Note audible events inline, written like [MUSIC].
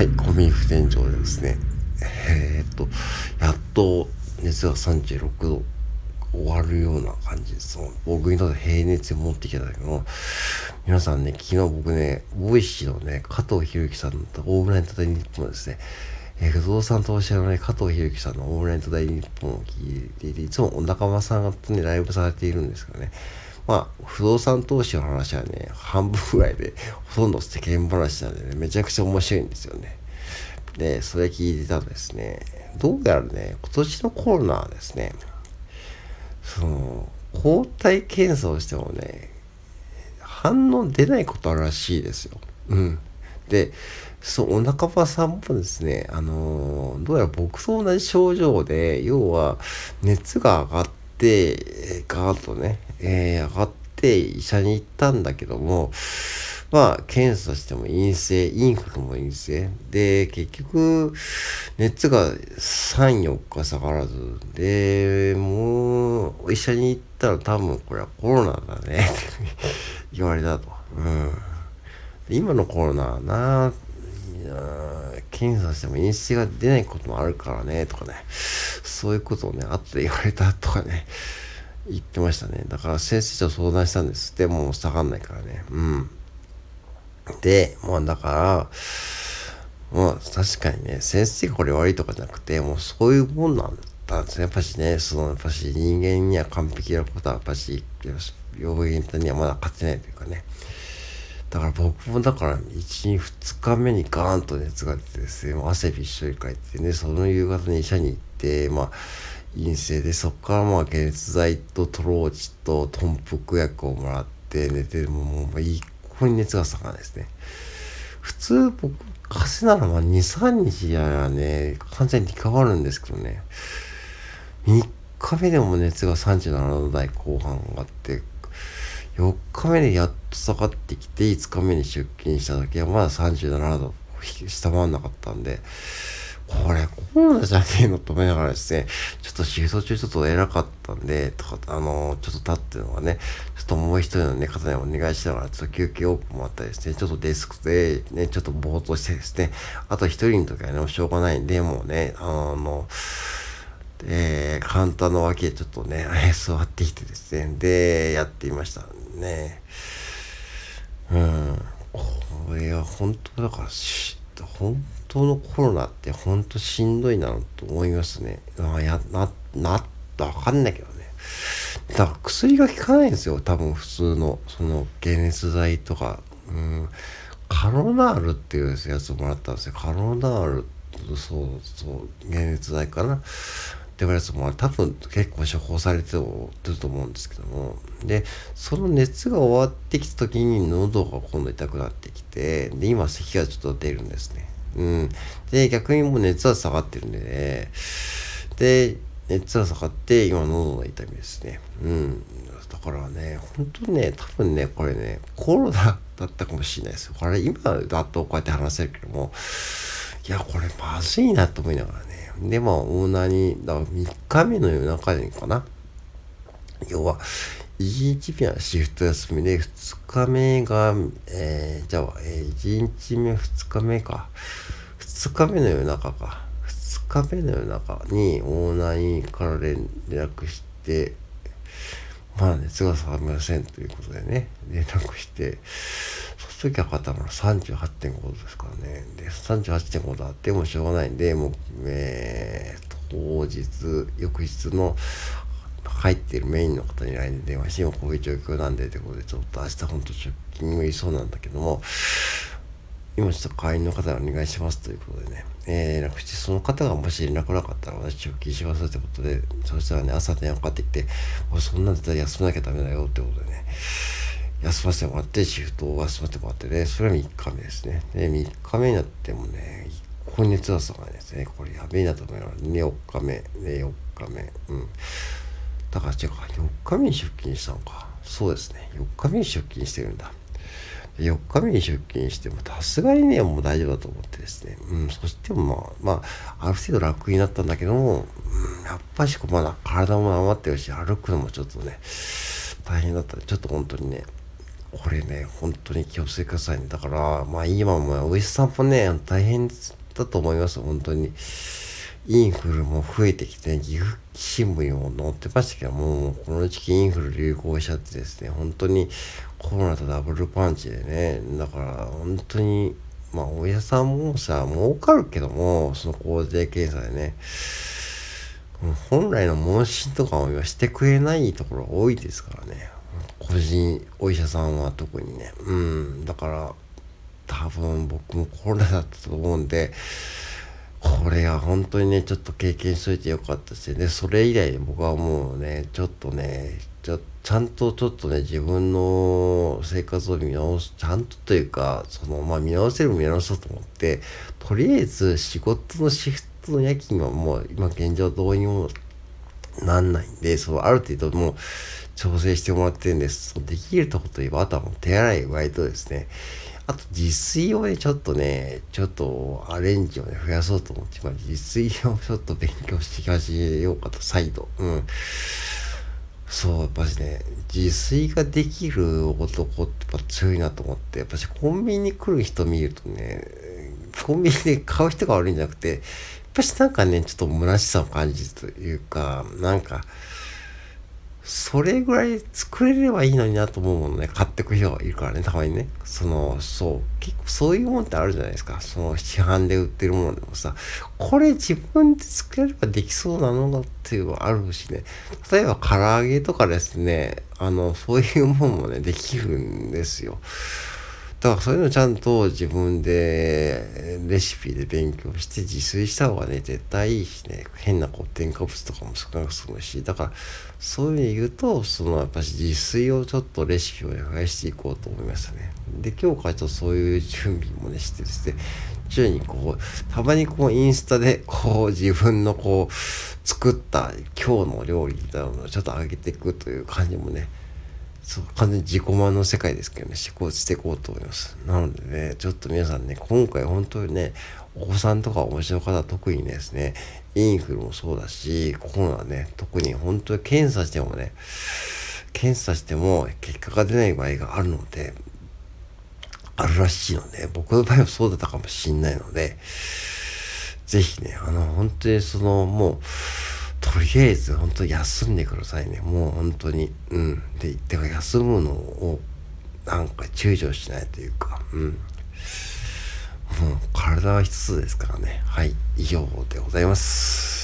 はい、コンビニ副店長ですね、えー、っと、やっと熱が36度を割るような感じです。僕にとって平熱に持ってきたんだけど、皆さんね、昨日僕ね、 Voicy のね、加藤博之さんのオールナイト大日本ですね、えー、不動産投資家のね、加藤博之さんのオールナイト大日本を聞いていて、いつもお仲間さんとね、ライブされているんですけどね、まあ、不動産投資の話はね、半分ぐらいで、ほとんど世間話なんでね、めちゃくちゃ面白いんですよね。で、それ聞いてたらですね、どうやらね、今年のコロナはですね、その、抗体検査をしてもね、反応出ないことあるらしいですよ。うん。で、そう、お腹場さんもですね、あの、どうやら僕と同じ症状で、要は、熱が上がって、ガーッとね、えー、上がって医者に行ったんだけども、まあ、検査しても陰性、インフルも陰性。で、結局、熱が3、4日下がらず、で、もう、医者に行ったら多分これはコロナだね、っ [LAUGHS] て言われたと。うん。今のコロナはな、検査しても陰性が出ないこともあるからね、とかね。そういうことをね、後で言われたとかね。[LAUGHS] 言ってましたね。だから先生と相談したんです。でもう下がんないからね。うん。で、まあだから、まあ確かにね、先生がこれ悪いとかじゃなくて、もうそういうもんなんだんですね。やっぱしね、そのやっぱし人間には完璧なことはやっぱし、病院にはまだ勝てないというかね。だから僕もだから1日2日目にガーンと熱が出てですね、汗びっしょりかいてね、その夕方に医者に行って、まあ陰性でそこからまあ解熱剤とトローチと豚腹薬をもらって寝てももう一向に熱が下がらないですね。普通僕風邪ならまあ23日やらね完全にリカバるんですけどね。3日目でも熱が37度台後半があって4日目でやっと下がってきて5日目に出勤した時はまだ37度下回んなかったんでこれコロナじゃねえのと思いながらですね、ちょっと仕事中ちょっと偉かったんで、とか、あの、ちょっと立ってるのがね、ちょっともう一人のね、方にお願いしながら、ちょっと休憩オープンもあったりですね、ちょっとデスクでね、ちょっとぼーっとしてですね、あと一人の時はね、もうしょうがないんで、もうね、あの、えー、簡単な脇でちょっとね、座ってきてですね、で、やっていましたね。うん、これは本当だから、本当のコロナって本当しんどいなと思いますね。あやな、なったわかんないけどね。だから薬が効かないんですよ。多分普通の、その解熱剤とか。うん。カロナールっていうやつをもらったんですよ。カロナール、そうそう、解熱剤かな。って言われるも多分結構処方されてると思うんですけどもでその熱が終わってきた時に喉が今度痛くなってきてで今咳がちょっと出るんですねうん。で、逆にもう熱は下がってるんでね。で、熱は下がって、今喉の痛みですね。うん。だからね、本当にね、多分ね、これね、コロナだったかもしれないです。これ今だとこうやって話せるけども、いや、これまずいなと思いながらね。で、まあ、オーナーに、だから3日目の夜中にかな。要は、1日目はシフト休みで、2日目が、えー、じゃあ、えー、1日目、2日目か。2日目の夜中か。2日目の夜中にオーナーにから連絡して、まあ熱が下がりませんということでね、連絡して、の時測ったのが38.5度ですからね。で、38.5度あってもしょうがないんで、もう、えー、当日、翌日の入っているメインの方に LINE で電話して、今こういう状況なんでってことで、ちょっと明日本当出勤もいそうなんだけども、今ちょっと会員の方にお願いしますということでね、えー、連絡して、その方がもし連絡なかったら私出勤しますってことで、そしたらね、朝電話かかってきて、そんなんだったら休まなきゃダメだよってことでね、休ませてもらって、シフトを休ませてもらってね、それは3日目ですね。で、3日目になってもね、一向に熱が下がないですね。これやべえなと思いながら、ね、4日目、ね、4日目、うん。だから違うか、4日目に出勤したのか。そうですね。4日目に出勤してるんだ。4日目に出勤しても、さすがにね、もう大丈夫だと思ってですね。うん、そしてもまあ、まあ、ある程度楽になったんだけども、うん、やっぱしこまだ体も余ってるし、歩くのもちょっとね、大変だったちょっと本当にね、これね、本当に気をつけくださいね。だから、まあ今もお医者さんもね、大変だと思います、本当に。インフルも増えてきて、ね、岐阜新聞にも載ってましたけども、この時期インフル流行しちゃってですね、本当にコロナとダブルパンチでね、だから本当に、まあお医者さんもさ、儲かるけども、その抗体検査でね、本来の問診とかはしてくれないところが多いですからね。個人お医者さんは特にね。うん。だから、多分僕もコロナだったと思うんで、これは本当にね、ちょっと経験しといてよかったしね、それ以来僕はもうね、ちょっとね、ちょちゃんとちょっとね、自分の生活を見直す、ちゃんとというか、その、まあ見直せる見直そうと思って、とりあえず仕事のシフトの夜勤はもう今現状どうにもなんないんで、そのある程度もう調整してもらってるんです。できるとこといえば、あとはもう手洗い、割とですね、あと自炊をね、ちょっとね、ちょっとアレンジをね、増やそうと思って、まあ、自炊をちょっと勉強して始めようかと、再度。うん。そう、やっぱしね、自炊ができる男ってやっぱ強いなと思って、やっぱしコンビニに来る人見るとね、コンビニで買う人が悪いんじゃなくて、ぱしなんかね、ちょっと虚しさを感じるというか、なんか、それぐらい作れればいいのになと思うものね、買ってく人がいるからね、たまにね。その、そう、結構そういうもんってあるじゃないですか。その市販で売ってるものでもさ、これ自分で作れればできそうなのだっていうのがあるしね。例えば唐揚げとかですね、あの、そういうもんもね、できるんですよ。だからそういうのちゃんと自分でレシピで勉強して自炊した方がね、絶対いいしね、変なこう添加物とかも少なく済むし、だからそういう意味で言うと、そのやっぱし自炊をちょっとレシピを増やしていこうと思いましたね。で、今日からちょっとそういう準備もねしてですね、徐々にこう、たまにこうインスタでこう自分のこう作った今日の料理みたいなのをちょっと上げていくという感じもね、そう、完全に自己満の世界ですけどね、思考していこうと思います。なのでね、ちょっと皆さんね、今回本当にね、お子さんとかお持ちの方特にですね、インフルもそうだし、コロナね、特に本当に検査してもね、検査しても結果が出ない場合があるので、あるらしいので、僕の場合はそうだったかもしんないので、ぜひね、あの、本当にその、もう、とりあえず本当休んでくださいね。もう本当に。うん。で、でも休むのをなんか躊躇しないというか、うん。もう体は一つですからね。はい。以上でございます。